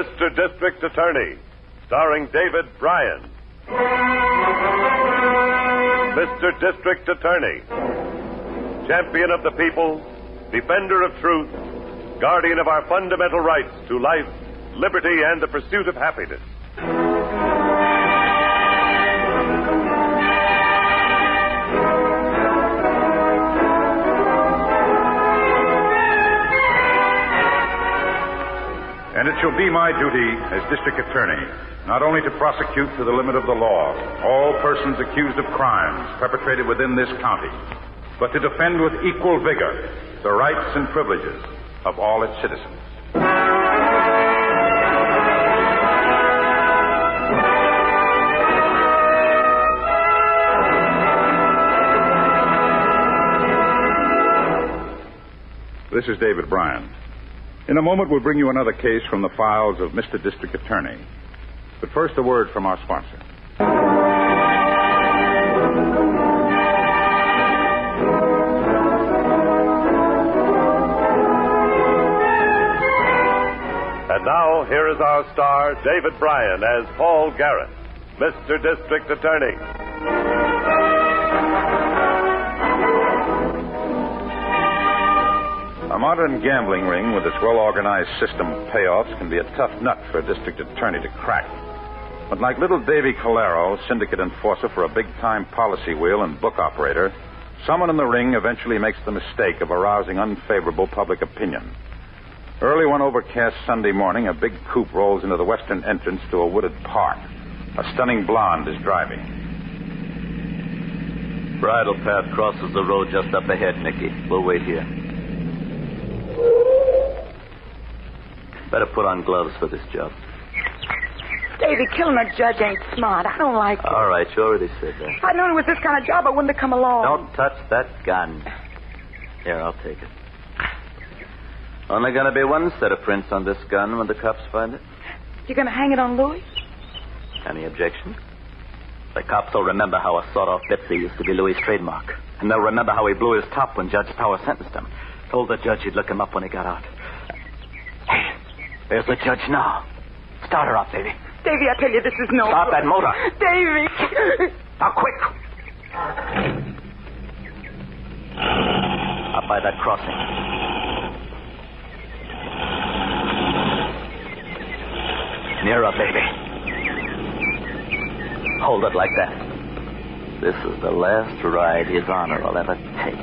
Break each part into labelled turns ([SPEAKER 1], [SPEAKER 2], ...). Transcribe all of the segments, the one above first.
[SPEAKER 1] Mr. District Attorney, starring David Brian. Mr. District Attorney, champion of the people, defender of truth, guardian of our fundamental rights to life, liberty, and the pursuit of happiness.
[SPEAKER 2] Shall be my duty as district attorney not only to prosecute to the limit of the law all persons accused of crimes perpetrated within this county, but to defend with equal vigor the rights and privileges of all its citizens. This is David Brian. In a moment, we'll bring you another case from the files of Mr. District Attorney. But first, a word from our sponsor.
[SPEAKER 1] And now, here is our star, David Brian, as Paul Garrett, Mr. District Attorney.
[SPEAKER 2] A modern gambling ring with its well organized system of payoffs can be a tough nut for a district attorney to crack. But like little Davy Calero, syndicate enforcer for a big time policy wheel and book operator, someone in the ring eventually makes the mistake of arousing unfavorable public opinion. Early one overcast Sunday morning, a big coupe rolls into the western entrance to a wooded park. A stunning blonde is driving.
[SPEAKER 3] Bridle path crosses the road just up ahead, Nicky. We'll wait here. Better put on gloves for this job.
[SPEAKER 4] Davy, killing a judge ain't smart. I don't like it.
[SPEAKER 3] All right, you already said that.
[SPEAKER 4] If I'd known it was this kind of job, I wouldn't have come along.
[SPEAKER 3] Don't touch that gun. Here, I'll take it. Only gonna be one set of prints on this gun when the cops find it.
[SPEAKER 4] You gonna hang it on Louis?
[SPEAKER 3] Any objection? The cops will remember how a sawed-off Betsy used to be Louis' trademark. And they'll remember how he blew his top when Judge Tower sentenced him. Told the judge he'd look him up when he got out. There's the judge now. Start her up, Davy.
[SPEAKER 4] Davy, I tell you, this is no.
[SPEAKER 3] Stop that motor.
[SPEAKER 4] Davy.
[SPEAKER 3] Now, quick. Up by that crossing. Nearer, baby. Hold it like that. This is the last ride His Honor will ever take.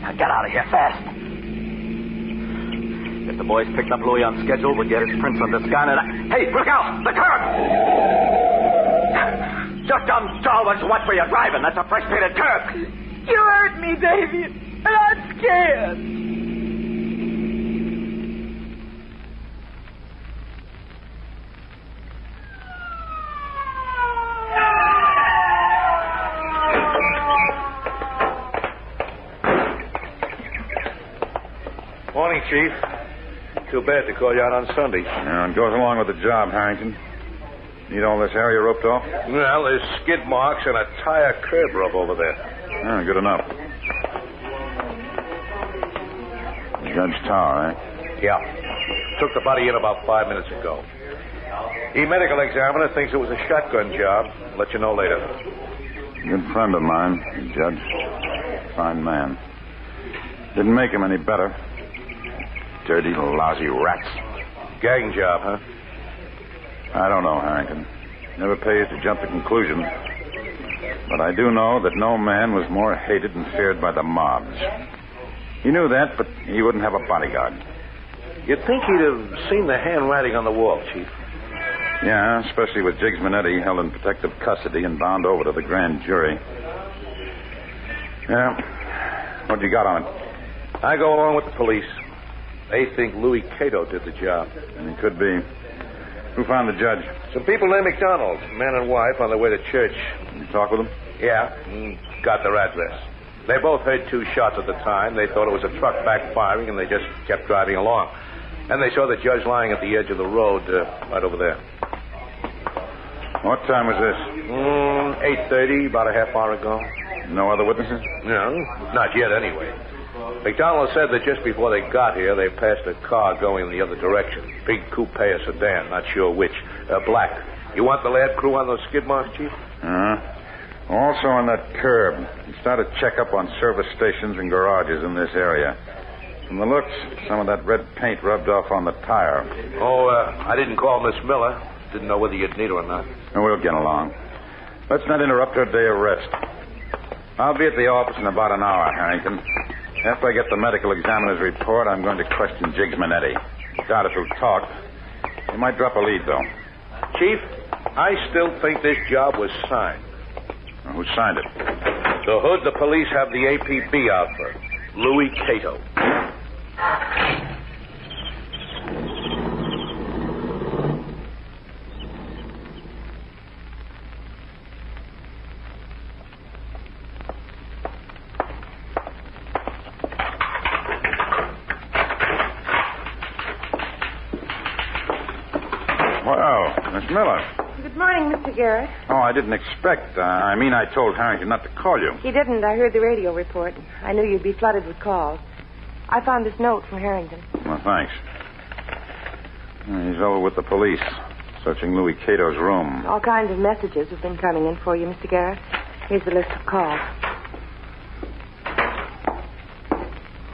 [SPEAKER 3] Now get out of here fast. The boys picked up Louis on schedule, we'll get his prints on this gun and I... Hey, look out! The curb! Just dumb stalwarts watch where you're driving. That's a fresh painted curb.
[SPEAKER 4] You hurt me, Davy, and I'm scared.
[SPEAKER 5] Too bad to call you out on Sunday.
[SPEAKER 2] Yeah, it goes along with the job, Harrington. Need all this area roped off?
[SPEAKER 5] Well, there's skid marks and a tire curb rub over there.
[SPEAKER 2] Ah, good enough. Judge Tower, eh?
[SPEAKER 5] Yeah. Took the body in about five minutes ago. The medical examiner thinks it was a shotgun job. Let you know later.
[SPEAKER 2] Good friend of mine, judge. Fine man. Didn't make him any better. Dirty, lousy rats.
[SPEAKER 5] Gang job, huh?
[SPEAKER 2] I don't know, Harrington. Never pays to jump to conclusions. But I do know that no man was more hated and feared by the mobs. He knew that, but he wouldn't have a bodyguard.
[SPEAKER 5] You'd think he'd have seen the handwriting on the wall, Chief.
[SPEAKER 2] Yeah, especially with Jiggs Manetti held in protective custody and bound over to the grand jury. Yeah. What you got on it?
[SPEAKER 5] I go along with the police. They think Louis Cato did the job.
[SPEAKER 2] And it could be. Who found the judge?
[SPEAKER 5] Some people named McDonald, man and wife, on their way to church.
[SPEAKER 2] You talk with them?
[SPEAKER 5] Yeah, got their address. They both heard two shots at the time. They thought it was a truck backfiring, and they just kept driving along. And they saw the judge lying at the edge of the road, uh, right over there.
[SPEAKER 2] What time was this?
[SPEAKER 5] Mm, 8.30, about a half hour ago.
[SPEAKER 2] No other witnesses?
[SPEAKER 5] No, not yet anyway. McDonald said that just before they got here, they passed a car going in the other direction. Big coupe or sedan, not sure which. Uh, black. You want the lab crew on those skid marks, Chief?
[SPEAKER 2] Uh-huh. Also on that curb. He started check up on service stations and garages in this area. From the looks, some of that red paint rubbed off on the tire.
[SPEAKER 5] Oh, uh, I didn't call Miss Miller. Didn't know whether you'd need her or not.
[SPEAKER 2] And we'll get along. Let's not interrupt her day of rest. I'll be at the office in about an hour, Harrington. After I get the medical examiner's report, I'm going to question Jiggs Manetti. Doubt if he'll talk. He might drop a lead, though.
[SPEAKER 5] Chief, I still think this job was signed.
[SPEAKER 2] Well, who signed it?
[SPEAKER 5] The hood the police have the APB out for. Louis Cato.
[SPEAKER 2] Well, Miss Miller.
[SPEAKER 6] Good morning, Mr. Garrett.
[SPEAKER 2] Oh, I didn't expect. Uh, I mean, I told Harrington not to call you.
[SPEAKER 6] He didn't. I heard the radio report. I knew you'd be flooded with calls. I found this note from Harrington.
[SPEAKER 2] Well, thanks. He's over with the police, searching Louis Cato's room.
[SPEAKER 6] All kinds of messages have been coming in for you, Mr. Garrett. Here's the list of calls.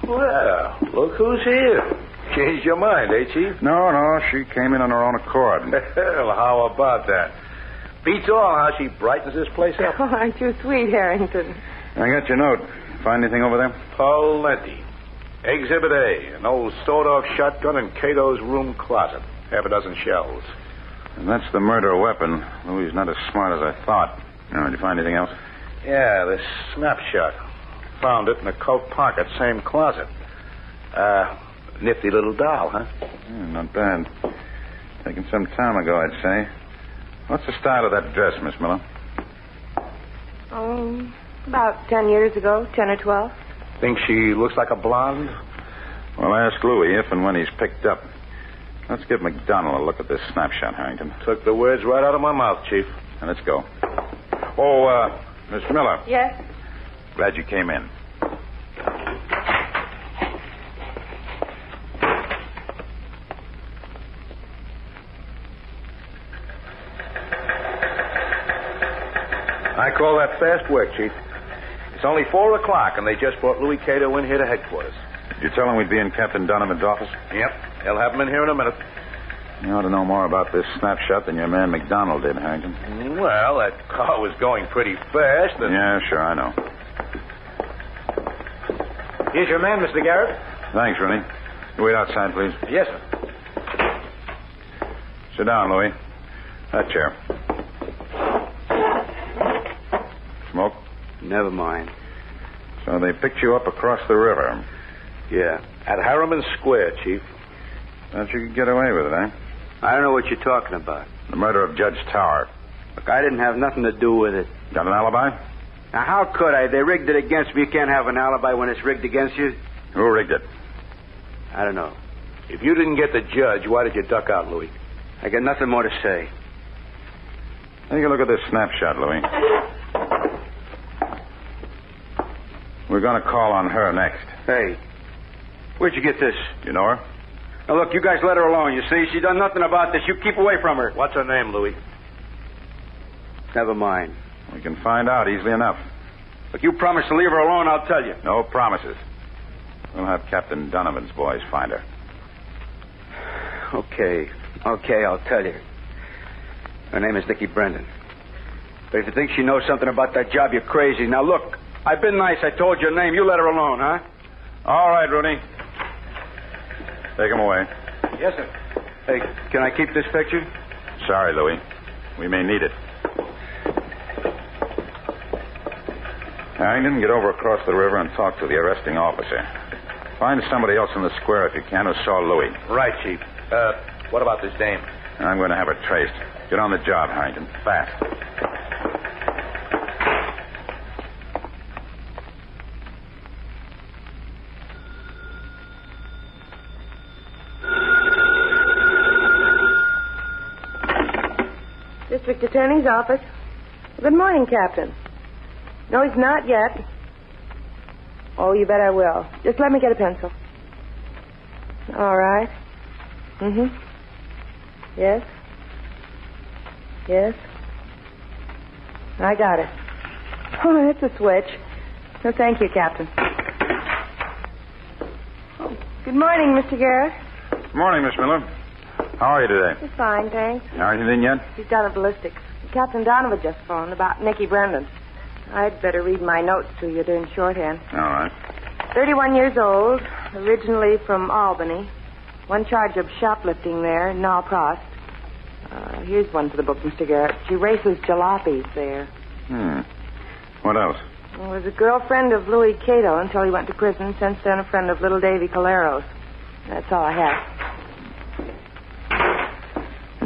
[SPEAKER 5] Well, look who's here. Changed your mind, eh, Chief?
[SPEAKER 2] No, no, she came in on her own accord.
[SPEAKER 5] Well, how about that? Beats all how she brightens this place up.
[SPEAKER 6] Oh, aren't you sweet, Harrington?
[SPEAKER 2] I got your note. Find anything over there?
[SPEAKER 5] Plenty. Exhibit A, an old sawed-off shotgun in Cato's room closet. Half a dozen shells.
[SPEAKER 2] And that's the murder weapon. Louis not as smart as I thought. Now, did you find anything else?
[SPEAKER 5] Yeah, this snapshot. Found it in the coat pocket, same closet. Uh, nifty little doll, huh?
[SPEAKER 2] Yeah, not bad. Taken some time ago, I'd say. What's the style of that dress, Miss Miller?
[SPEAKER 6] Oh, about ten years ago, ten or twelve.
[SPEAKER 5] Think she looks like a blonde?
[SPEAKER 2] Well, ask Louis if and when he's picked up. Let's give McDonald a look at this snapshot, Harrington.
[SPEAKER 5] Took the words right out of my mouth, Chief.
[SPEAKER 2] Now, let's go. Oh, uh, Miss Miller.
[SPEAKER 6] Yes?
[SPEAKER 2] Glad you came in.
[SPEAKER 5] I call that fast work, Chief. It's only four o'clock, and they just brought Louis Cato in here to headquarters.
[SPEAKER 2] Did you tell him we'd be in Captain Donovan's office?
[SPEAKER 5] Yep. They'll have him in here in a minute.
[SPEAKER 2] You ought to know more about this snapshot than your man McDonald did, Harrington.
[SPEAKER 5] Well, that car was going pretty fast, and...
[SPEAKER 2] Yeah, sure, I know.
[SPEAKER 7] Here's your man, Mr. Garrett.
[SPEAKER 2] Thanks, Rooney. You wait outside, please.
[SPEAKER 7] Yes, sir.
[SPEAKER 2] Sit down, Louis. That chair.
[SPEAKER 7] Never mind.
[SPEAKER 2] So they picked you up across the river.
[SPEAKER 5] Yeah. At Harriman Square, Chief.
[SPEAKER 2] Thought you could get away with it, eh?
[SPEAKER 7] I don't know what you're talking about.
[SPEAKER 2] The murder of Judge Tower.
[SPEAKER 7] Look, I didn't have nothing to do with it.
[SPEAKER 2] Got an alibi?
[SPEAKER 7] Now, how could I? They rigged it against me. You can't have an alibi when it's rigged against you.
[SPEAKER 2] Who rigged it?
[SPEAKER 7] I don't know.
[SPEAKER 5] If you didn't get the judge, why did you duck out, Louis?
[SPEAKER 7] I got nothing more to say.
[SPEAKER 2] Take a look at this snapshot, Louis. We're going to call on her next.
[SPEAKER 7] Hey, where'd you get this?
[SPEAKER 2] You know her?
[SPEAKER 7] Now, look, you guys let her alone. You see, she done nothing about this. You keep away from her.
[SPEAKER 5] What's her name, Louis?
[SPEAKER 7] Never mind.
[SPEAKER 2] We can find out easily enough.
[SPEAKER 7] Look, you promise to leave her alone, I'll tell you.
[SPEAKER 2] No promises. We'll have Captain Donovan's boys find her.
[SPEAKER 7] Okay, okay, I'll tell you. Her name is Nicky Brendan. But if you think she knows something about that job, you're crazy. Now, look, I've been nice. I told you her name. You let her alone, huh?
[SPEAKER 2] All right, Rooney. Take him away.
[SPEAKER 7] Yes, sir. Hey, can I keep this picture?
[SPEAKER 2] Sorry, Louis. We may need it. Harrington, get over across the river and talk to the arresting officer. Find somebody else in the square if you can who saw Louis.
[SPEAKER 5] Right, Chief. Uh, what about this dame?
[SPEAKER 2] I'm going to have her traced. Get on the job, Harrington. Fast.
[SPEAKER 6] District Attorney's office. Good morning, Captain. No, he's not yet. Oh, you bet I will. Just let me get a pencil. All right. Mm-hmm. Yes. Yes. I got it. Oh, that's a switch. No, thank you, Captain. Oh, good morning, Mr. Garrett.
[SPEAKER 2] Good morning, Miss Miller. How are you today?
[SPEAKER 6] Just fine, thanks.
[SPEAKER 2] Harrington in yet?
[SPEAKER 6] He's down at ballistics. Captain Donovan just phoned about Nicky Brendan. I'd better read my notes to you. They're in shorthand.
[SPEAKER 2] All right.
[SPEAKER 6] 31 years old, originally from Albany. One charge of shoplifting there, nol prossed. Uh, here's one for the book, Mr. Garrett. She races jalopies there.
[SPEAKER 2] Hmm. What else?
[SPEAKER 6] Was a girlfriend of Louis Cato until he went to prison. Since then, a friend of little Davy Caleros. That's all I have.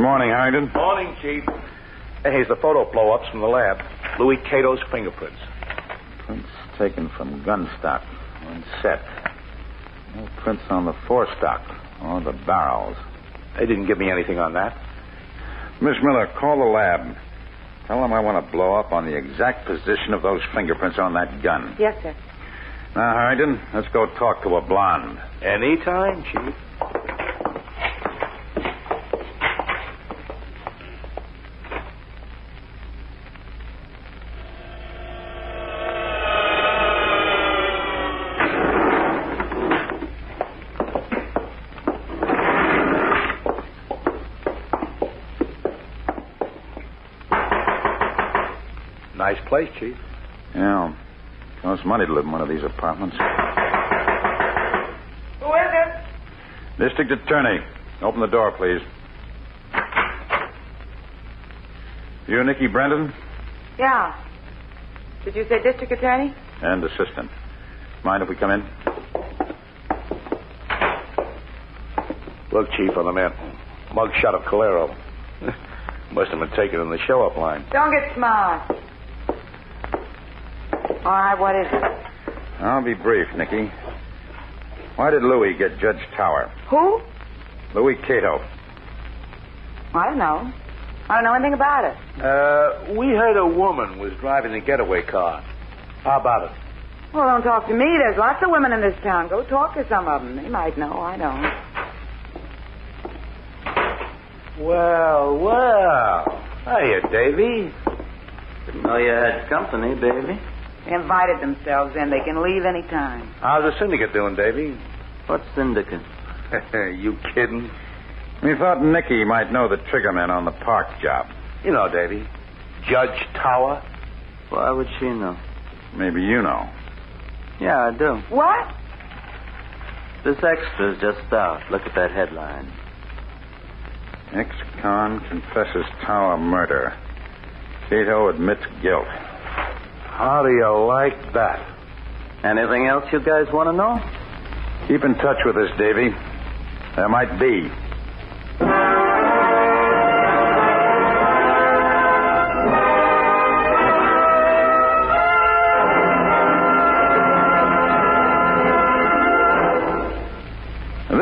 [SPEAKER 2] Good morning, Harrington.
[SPEAKER 5] Morning, Chief. Hey, here's the photo blow-ups from the lab. Louis Cato's fingerprints.
[SPEAKER 2] Prints taken from gun stock on set. No prints on the forestock or the barrels.
[SPEAKER 5] They didn't give me anything on that.
[SPEAKER 2] Miss Miller, call the lab. Tell them I want to blow up on the exact position of those fingerprints on that gun.
[SPEAKER 6] Yes, sir.
[SPEAKER 2] Now, Harrington, let's go talk to a blonde.
[SPEAKER 5] Anytime, Chief. Place, Chief.
[SPEAKER 2] Yeah. Costs money to live in one of these apartments.
[SPEAKER 4] Who is it?
[SPEAKER 2] District Attorney, open the door, please. You, Nicky Brendan?
[SPEAKER 4] Yeah. Did you say district attorney?
[SPEAKER 2] And assistant. Mind if we come in?
[SPEAKER 5] Look, Chief, on the man. Mugshot of Calero. Must have been taken in the show-up line.
[SPEAKER 4] Don't get smart. All right, what is it?
[SPEAKER 2] I'll be brief, Nicky. Why did Louis get Judge Tower?
[SPEAKER 4] Who?
[SPEAKER 2] Louis Cato.
[SPEAKER 4] I don't know. I don't know anything about it.
[SPEAKER 5] Uh, we heard a woman was driving the getaway car. How about it?
[SPEAKER 4] Well, don't talk to me. There's lots of women in this town. Go talk to some of them. They might know. I don't.
[SPEAKER 5] Well, well. Hiya, Davy.
[SPEAKER 3] Didn't know you had company, baby.
[SPEAKER 4] They invited themselves in. They can leave any time.
[SPEAKER 5] How's the syndicate doing, Davy?
[SPEAKER 3] What syndicate?
[SPEAKER 5] you kidding?
[SPEAKER 2] We thought Nicky might know the triggerman on the park job.
[SPEAKER 5] You know, Davy. Judge Tower.
[SPEAKER 3] Why would she know?
[SPEAKER 2] Maybe you know.
[SPEAKER 3] Yeah, I do.
[SPEAKER 4] What?
[SPEAKER 3] This extra's just out. Look at that headline.
[SPEAKER 2] Ex-con confesses Tower murder. Cato admits guilt.
[SPEAKER 5] How do you like that?
[SPEAKER 3] Anything else you guys want to know?
[SPEAKER 2] Keep in touch with us, Davy. There might be.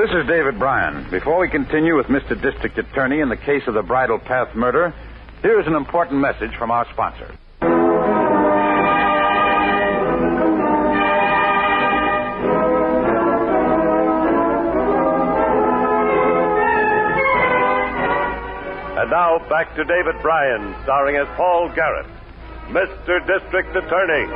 [SPEAKER 2] this is David Brian. Before we continue with Mr. District Attorney in the case of the Bridle Path murder, here's an important message from our sponsor.
[SPEAKER 1] Now back to David Brian, starring as Paul Garrett, Mr. District Attorney.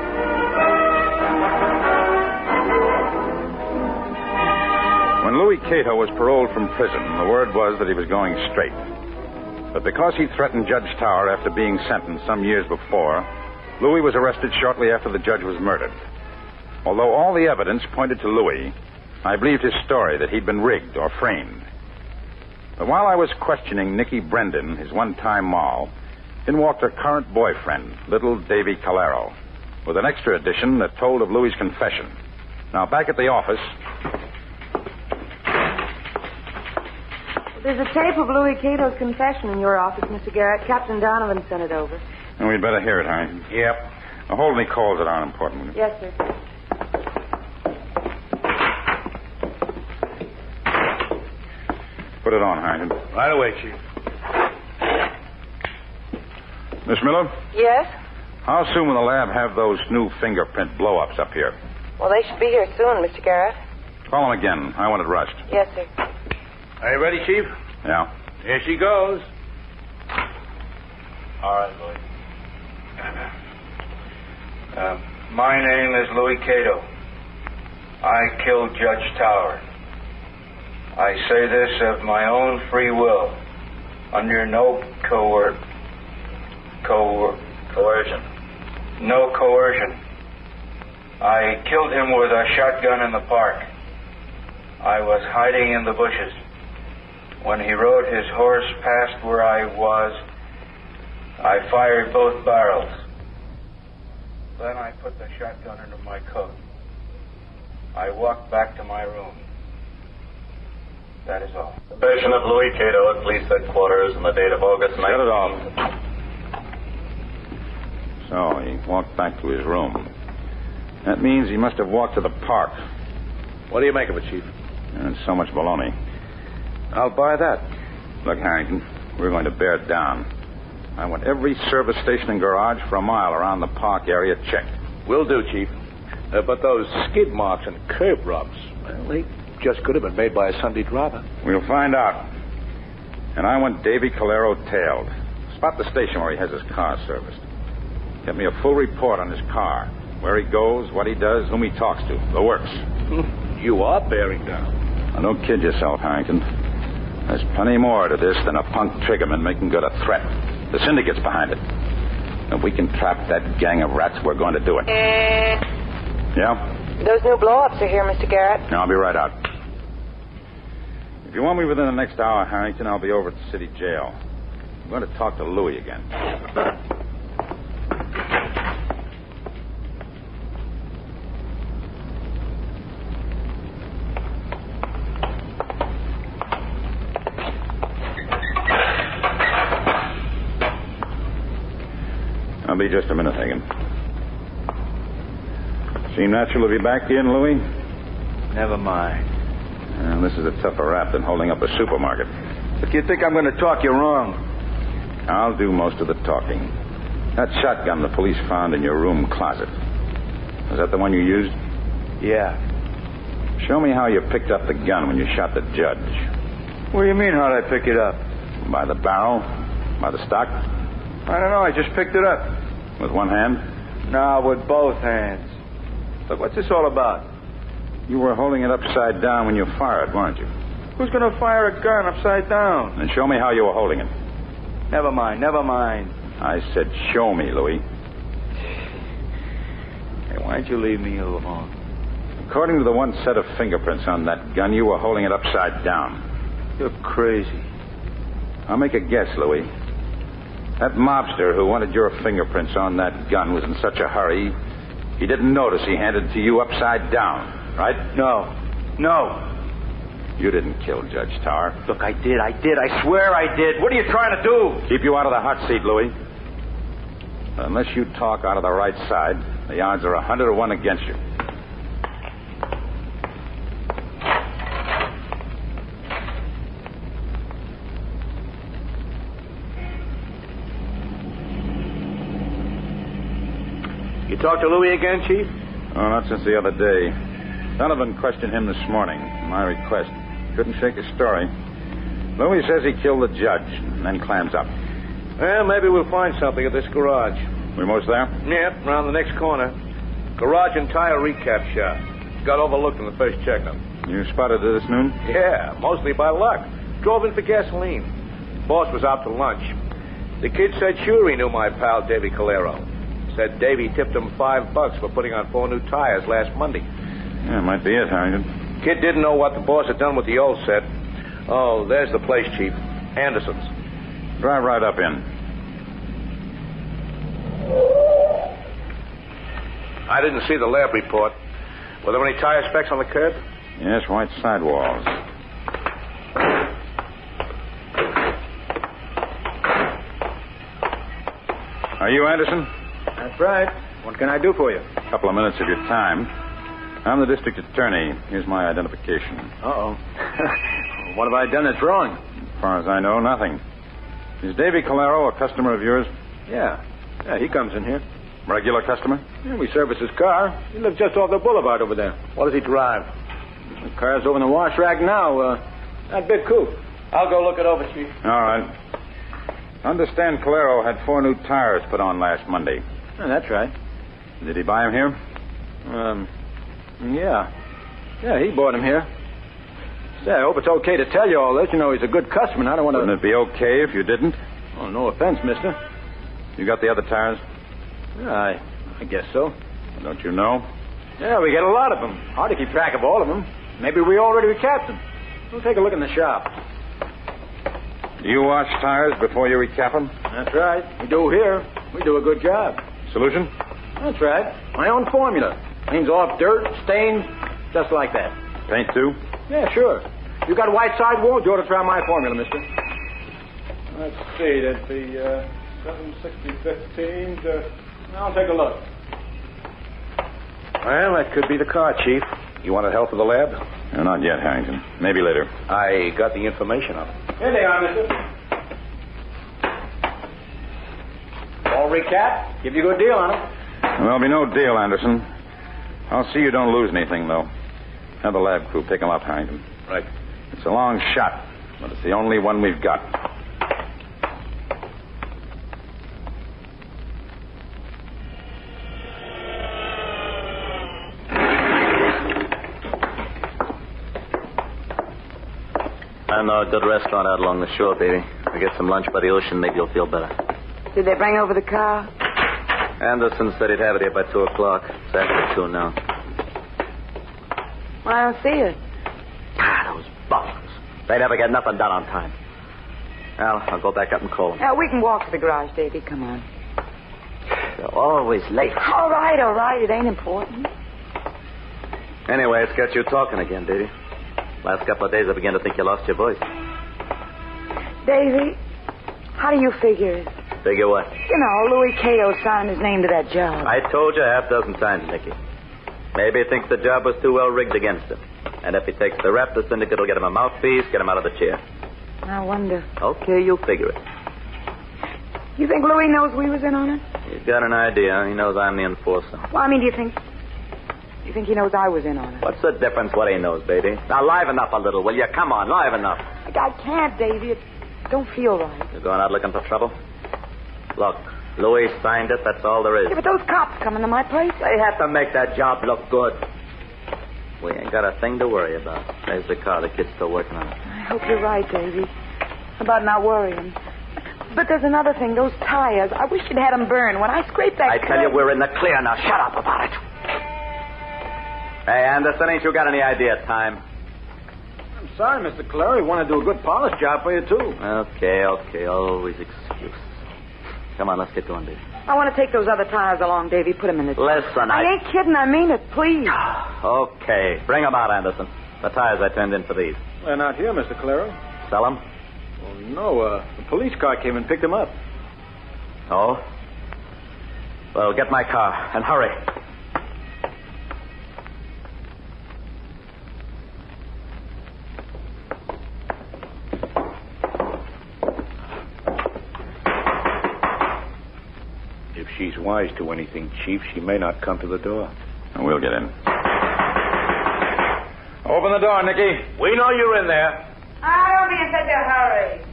[SPEAKER 2] When Louis Cato was paroled from prison, the word was that he was going straight. But because he threatened Judge Tower after being sentenced some years before, Louis was arrested shortly after the judge was murdered. Although all the evidence pointed to Louis, I believed his story that he'd been rigged or framed. But while I was questioning Nicky Brendan, his one-time moll, in walked her current boyfriend, little Davy Calero, with an extra addition that told of Louis's confession. Now, back at the office,
[SPEAKER 6] There's a tape of Louis Cato's confession in your office, Mr. Garrett. Captain Donovan sent it over.
[SPEAKER 2] and we'd better hear it, Harry.
[SPEAKER 5] Yep.
[SPEAKER 2] Now, hold any calls that aren't important.
[SPEAKER 6] Yes, sir.
[SPEAKER 2] Put it on, Harrington.
[SPEAKER 5] Right away, Chief.
[SPEAKER 2] Miss Miller,
[SPEAKER 6] Yes?
[SPEAKER 2] how soon will the lab have those new fingerprint blow-ups up here?
[SPEAKER 6] Well, they should be here soon, Mr. Garrett.
[SPEAKER 2] Call them again. I want it rushed.
[SPEAKER 6] Yes, sir.
[SPEAKER 5] Are you ready, Chief?
[SPEAKER 2] Yeah.
[SPEAKER 5] Here she goes. All right, Louis.
[SPEAKER 7] Uh, my name is Louis Cato. I killed Judge Tower. I say this of my own free will, under no coer- coer-
[SPEAKER 3] Coercion.
[SPEAKER 7] no coercion. I killed him with a shotgun in the park. I was hiding in the bushes. When he rode his horse past where I was, I fired both barrels. Then I put the shotgun under my coat. I walked back to my room. That is all.
[SPEAKER 3] Confession of Louis Cato at police headquarters on the date of August 9th.
[SPEAKER 2] Shut it off. So he walked back to his room. That means he must have walked to the park.
[SPEAKER 5] What do you make of it, Chief?
[SPEAKER 2] And so much baloney.
[SPEAKER 5] I'll buy that.
[SPEAKER 2] Look, Harrington, we're going to bear it down. I want every service station and garage for a mile around the park area checked.
[SPEAKER 5] Will do, Chief. Uh, but those skid marks and curb rubs, well, they just could have been made by a Sunday driver.
[SPEAKER 2] We'll find out. And I want Davy Calero tailed. Spot the station where he has his car serviced. Get me a full report on his car. Where he goes, what he does, whom he talks to. The works.
[SPEAKER 5] You are bearing down.
[SPEAKER 2] Now, don't kid yourself, Harrington. There's plenty more to this than a punk triggerman making good a threat. The syndicate's behind it. If we can trap that gang of rats, we're going to do it. Eh. Yeah?
[SPEAKER 6] Those new blow-ups are here, Mr. Garrett.
[SPEAKER 2] Now, I'll be right out. If you want me within the next hour, Harrington, I'll be over at the city jail. I'm going to talk to Louis again. I'll be just a minute, Hagan. Seem natural to be back again, Louis?
[SPEAKER 7] Never mind.
[SPEAKER 2] Well, this is a tougher rap than holding up a supermarket.
[SPEAKER 7] If you think I'm going to talk, you're wrong.
[SPEAKER 2] I'll do most of the talking. That shotgun the police found in your room closet. Was that the one you used?
[SPEAKER 7] Yeah.
[SPEAKER 2] Show me how you picked up the gun when you shot the judge.
[SPEAKER 7] What do you mean, how'd I pick it up?
[SPEAKER 2] By the barrel? By the stock?
[SPEAKER 7] I don't know. I just picked it up.
[SPEAKER 2] With one hand?
[SPEAKER 7] No, with both hands. Look, what's this all about?
[SPEAKER 2] You were holding it upside down when you fired, weren't you?
[SPEAKER 7] Who's going to fire a gun upside down?
[SPEAKER 2] Then show me how you were holding it.
[SPEAKER 7] Never mind, never mind.
[SPEAKER 2] I said, show me, Louis.
[SPEAKER 7] Hey, why don't you leave me alone?
[SPEAKER 2] According to the one set of fingerprints on that gun, you were holding it upside down.
[SPEAKER 7] You're crazy.
[SPEAKER 2] I'll make a guess, Louis. That mobster who wanted your fingerprints on that gun was in such a hurry, he didn't notice he handed it to you upside down, right?
[SPEAKER 7] No. No.
[SPEAKER 2] You didn't kill Judge Tower.
[SPEAKER 7] Look, I did. I did. I swear I did. What are you trying to do?
[SPEAKER 2] Keep you out of the hot seat, Louis. Unless you talk out of the right side, the odds are a 100 to 1 against you.
[SPEAKER 5] You talked to Louis again, Chief?
[SPEAKER 2] Oh, not since the other day. Donovan questioned him this morning, my request. Couldn't shake his story. Louis says he killed the judge, and then clams up.
[SPEAKER 5] Well, maybe we'll find something at this garage.
[SPEAKER 2] We most there?
[SPEAKER 5] Yep, around the next corner. Garage and tire recap shop. Got overlooked in the first checkup.
[SPEAKER 2] You spotted it this noon?
[SPEAKER 5] Yeah, mostly by luck. Drove in for gasoline. Boss was out to lunch. The kid said sure he knew my pal Davy Calero. Said Davy tipped him five bucks for putting on four new tires last Monday.
[SPEAKER 2] Yeah, might be it, Harrington.
[SPEAKER 5] Kid didn't know what the boss had done with the old set. Oh, there's the place, Chief. Anderson's.
[SPEAKER 2] Drive right up in.
[SPEAKER 5] I didn't see the lab report. Were there any tire specs on the curb?
[SPEAKER 2] Yes, white sidewalls. Are you Anderson?
[SPEAKER 8] That's right. What can I do for you?
[SPEAKER 2] A couple of minutes of your time. I'm the district attorney. Here's my identification.
[SPEAKER 8] Uh-oh. what have I done that's wrong?
[SPEAKER 2] As far as I know, nothing. Is Davy Calero a customer of yours?
[SPEAKER 8] Yeah. Yeah, he comes in here.
[SPEAKER 2] Regular customer?
[SPEAKER 8] Yeah, we service his car. He lives just off the boulevard over there.
[SPEAKER 5] What does he drive?
[SPEAKER 8] The car's over in the wash rack now. Uh, that big coupe.
[SPEAKER 5] I'll go look it over, Chief.
[SPEAKER 2] All right. Understand Calero had four new tires put on last Monday.
[SPEAKER 8] Yeah, that's right.
[SPEAKER 2] Did he buy them here?
[SPEAKER 8] Um, yeah. Yeah, he brought him here. Say, I hope it's okay to tell you all this. You know, he's a good customer, and I don't want to...
[SPEAKER 2] Wouldn't it be okay if you didn't?
[SPEAKER 8] Oh, no offense, mister.
[SPEAKER 2] You got the other tires?
[SPEAKER 8] Yeah, I, I guess so.
[SPEAKER 2] Don't you know?
[SPEAKER 8] Yeah, we get a lot of them. Hard to keep track of all of them. Maybe we already recapped them. We'll take a look in the shop.
[SPEAKER 2] Do you wash tires before you recap them?
[SPEAKER 8] That's right. We do here. We do a good job.
[SPEAKER 2] Solution?
[SPEAKER 8] That's right. My own formula. Cleans off dirt, stains, just like that.
[SPEAKER 2] Paint too?
[SPEAKER 8] Yeah, sure. You got white sidewalls, you ought to try my formula, mister.
[SPEAKER 9] Let's see, that'd be uh, 760 to... I'll take a look.
[SPEAKER 5] Well, that could be the car, Chief. You want help with the lab?
[SPEAKER 2] No, not yet, Harrington. Maybe later.
[SPEAKER 5] I got the information on it.
[SPEAKER 8] Here they are, mister. All recap. Give you a good deal on them.
[SPEAKER 2] There'll be no deal, Anderson. I'll see you don't lose anything, though. Have the lab crew pick him up, Harrington.
[SPEAKER 5] Right.
[SPEAKER 2] It's a long shot, but it's the only one we've got.
[SPEAKER 3] I know a good restaurant out along the shore, baby. We get some lunch by the ocean, maybe you'll feel better.
[SPEAKER 4] Did they bring over the car?
[SPEAKER 3] Anderson said he'd have it here by 2 o'clock. It's after 2 now.
[SPEAKER 4] Well, I don't see it.
[SPEAKER 3] Ah, those buffaloes. They never get nothing done on time. Well, I'll go back up and call them.
[SPEAKER 4] Now, we can walk to the garage, Davy. Come on.
[SPEAKER 3] They're always late.
[SPEAKER 4] All right, all right. It ain't important.
[SPEAKER 3] Anyway, it's got you talking again, Davy. Last couple of days, I began to think you lost your voice.
[SPEAKER 4] Davy, how do you figure it?
[SPEAKER 3] Figure what?
[SPEAKER 4] You know, Louis Cato signed his name to that job.
[SPEAKER 3] I told you a half dozen times, Nicky. Maybe he thinks the job was too well rigged against him. And if he takes the rap, the syndicate will get him a mouthpiece, get him out of the chair.
[SPEAKER 4] I wonder.
[SPEAKER 3] Okay, you'll figure it.
[SPEAKER 4] You think Louis knows we was in on it?
[SPEAKER 3] He's got an idea. He knows I'm the enforcer.
[SPEAKER 4] Well, I mean, do you think... You think he knows I was in on it?
[SPEAKER 3] What's the difference what he knows, baby? Now, liven up a little, will you? Come on, liven up.
[SPEAKER 4] I can't, Davy. It don't feel right.
[SPEAKER 3] You're going out looking for trouble? Look, Louis signed it. That's all there is.
[SPEAKER 4] Yeah, but those cops coming to my place.
[SPEAKER 3] They have to make that job look good. We ain't got a thing to worry about. There's the car. The kid's still working on it.
[SPEAKER 4] I hope you're right, Davy. About not worrying. But there's another thing. Those tires. I wish you'd had them burn. When I scraped that
[SPEAKER 3] I tell you, we're in the clear now. Shut up about it. Hey, Anderson, ain't you got any idea time?
[SPEAKER 8] I'm sorry, Mr. Clary. Want to do a good polish job for you, too.
[SPEAKER 3] Okay, okay. Always excuse. Come on, let's get going, baby.
[SPEAKER 4] I want to take those other tires along, Davy. Put them in the...
[SPEAKER 3] Listen, I...
[SPEAKER 4] I ain't kidding. I mean it. Please.
[SPEAKER 3] okay. bring them out, Anderson. The tires I turned in for these.
[SPEAKER 8] They're not here, Mr. Clary.
[SPEAKER 3] Sell 'em?
[SPEAKER 8] Well, no, uh, the police car came and picked them up.
[SPEAKER 3] Oh? Well, get my car and hurry.
[SPEAKER 5] Wise to anything, Chief, she may not come to the door.
[SPEAKER 2] We'll get in. Open the door, Nicky.
[SPEAKER 5] We know you're in there.
[SPEAKER 4] I don't be in such a hurry.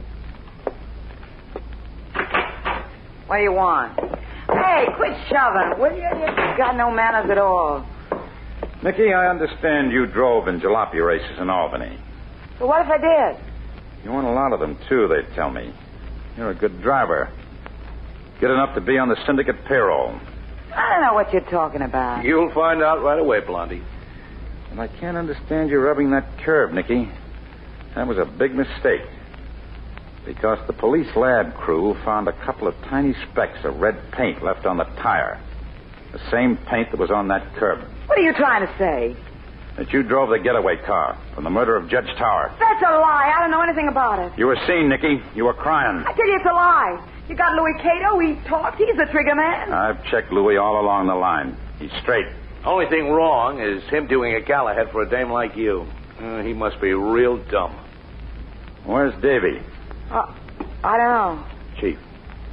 [SPEAKER 4] What do you want? Hey, quit shoving, will you? You've got no manners at all.
[SPEAKER 2] Nicky, I understand you drove in jalopy races in Albany.
[SPEAKER 4] So what if I did?
[SPEAKER 2] You won a lot of them, too, they tell me. You're a good driver. Good enough to be on the syndicate payroll.
[SPEAKER 4] I don't know what you're talking about.
[SPEAKER 5] You'll find out right away, Blondie.
[SPEAKER 2] And I can't understand you rubbing that curb, Nicky. That was a big mistake. Because the police lab crew found a couple of tiny specks of red paint left on the tire. The same paint that was on that curb.
[SPEAKER 4] What are you trying to say?
[SPEAKER 2] That you drove the getaway car from the murder of Judge Tower.
[SPEAKER 4] That's a lie. I don't know anything about it.
[SPEAKER 2] You were seen, Nicky. You were crying.
[SPEAKER 4] I tell you, it's a lie. You got Louis Cato. He talked. He's the trigger man.
[SPEAKER 2] I've checked Louis all along the line. He's straight.
[SPEAKER 5] Only thing wrong is him doing a Galahad for a dame like you. Uh, he must be real dumb.
[SPEAKER 2] Where's Davy?
[SPEAKER 4] Uh, I don't know.
[SPEAKER 5] Chief,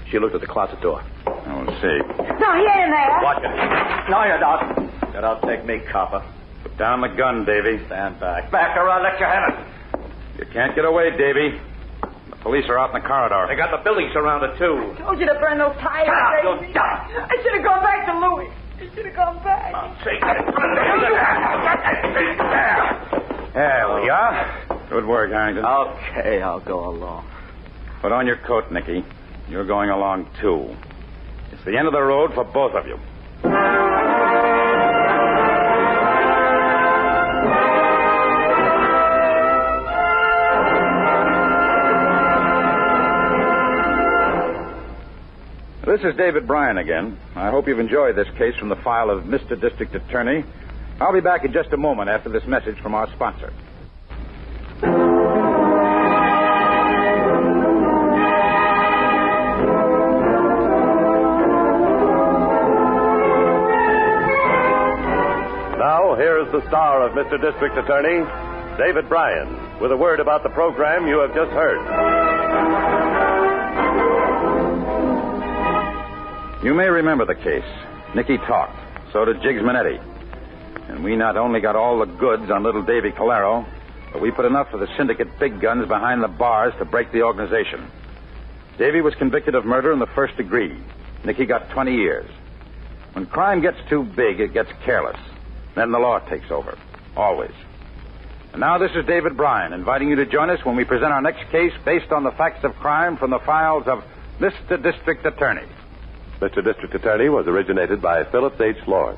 [SPEAKER 5] she looked at the closet door.
[SPEAKER 2] Oh, we'll see.
[SPEAKER 4] No, he ain't in there.
[SPEAKER 3] Watch it. No, you're not. That will take me, copper.
[SPEAKER 2] Put down the gun, Davy.
[SPEAKER 3] Stand back. Back or I'll let you have it.
[SPEAKER 2] You can't get away, Davy. The police are out in the corridor.
[SPEAKER 5] They got the building surrounded, too.
[SPEAKER 4] I told you to burn those tires.
[SPEAKER 5] Shut up,
[SPEAKER 4] Daisy.
[SPEAKER 5] you dumb.
[SPEAKER 4] I should have gone back to Louis. I should have gone back.
[SPEAKER 2] There we are. Good work, Harrington.
[SPEAKER 3] Okay, I'll go along.
[SPEAKER 2] Put on your coat, Nicky. You're going along, too. It's the end of the road for both of you. This is David Brian again. I hope you've enjoyed this case from the file of Mr. District Attorney. I'll be back in just a moment after this message from our sponsor.
[SPEAKER 1] Now, here is the star of Mr. District Attorney, David Brian, with a word about the program you have just heard.
[SPEAKER 2] You may remember the case. Nicky talked. So did Jiggs Minetti. And we not only got all the goods on little Davy Calero, but we put enough of the syndicate big guns behind the bars to break the organization. Davy was convicted of murder in the first degree. Nicky got 20 years. When crime gets too big, it gets careless. Then the law takes over. Always. And now this is David Brian inviting you to join us when we present our next case based on the facts of crime from the files of Mr. District Attorney.
[SPEAKER 1] Mr. District Attorney was originated by Phillips H. Lord.